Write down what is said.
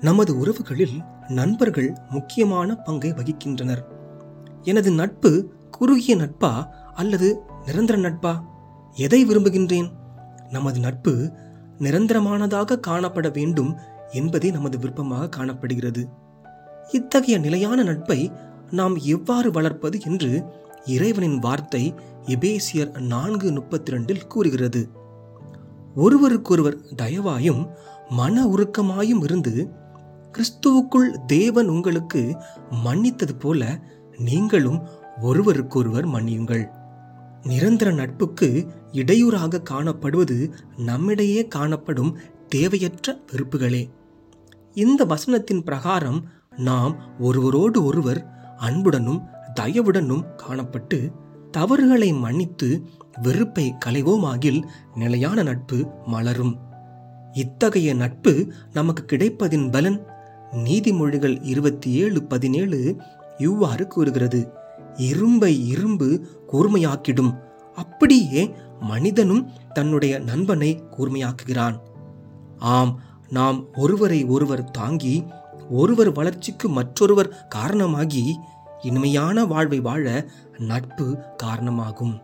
நமது உறவுகளில் நண்பர்கள் முக்கியமான பங்கை வகிக்கின்றனர். எனது நட்பு குறுகிய நட்பா அல்லது நிரந்தர நட்பா? எதை விரும்புகின்றேன்? நமது நட்பு நிரந்தரமானதாக காணப்பட வேண்டும் என்பதே நமது விருப்பமாக காணப்படுகிறது. இத்தகைய நிலையான நட்பை நாம் எவ்வாறு வளர்ப்பது என்று இறைவனின் வார்த்தை எபேசியர் நான்கு முப்பத்தி ரெண்டில் கூறுகிறது. ஒருவருக்கொருவர் தயவாயும் மன உருக்கமாயும் இருந்து கிறிஸ்துவுக்குள் தேவன் உங்களுக்கு மன்னித்தது போல நீங்களும் ஒருவருக்கொருவர் மன்னியுங்கள். நிரந்தர நட்புக்கு இடையூறாக காணப்படுவது நம்மிடையே காணப்படும் தேவையற்ற வெறுப்புகளே. இந்த வசனத்தின் பிரகாரம் நாம் ஒருவரோடு ஒருவர் அன்புடனும் தயவுடனும் காணப்பட்டு தவறுகளை மன்னித்து வெறுப்பை களைவோமாகில் நிலையான நட்பு மலரும். இத்தகைய நட்பு நமக்கு கிடைப்பதின் பலன் நீதிமொழிகள் இருபத்தி ஏழு பதினேழு இவ்வாறு கூறுகிறது. இரும்பை இரும்பு கூர்மையாக்கிடும். அப்படியே மனிதனும் தன்னுடைய நண்பனை கூர்மையாக்குகிறான். ஆம் நாம் ஒருவரை ஒருவர் தாங்கி ஒருவர் வளர்ச்சிக்கு மற்றொருவர் காரணமாகி இனிமையான வாழ்வை வாழ நட்பு காரணமாகும்.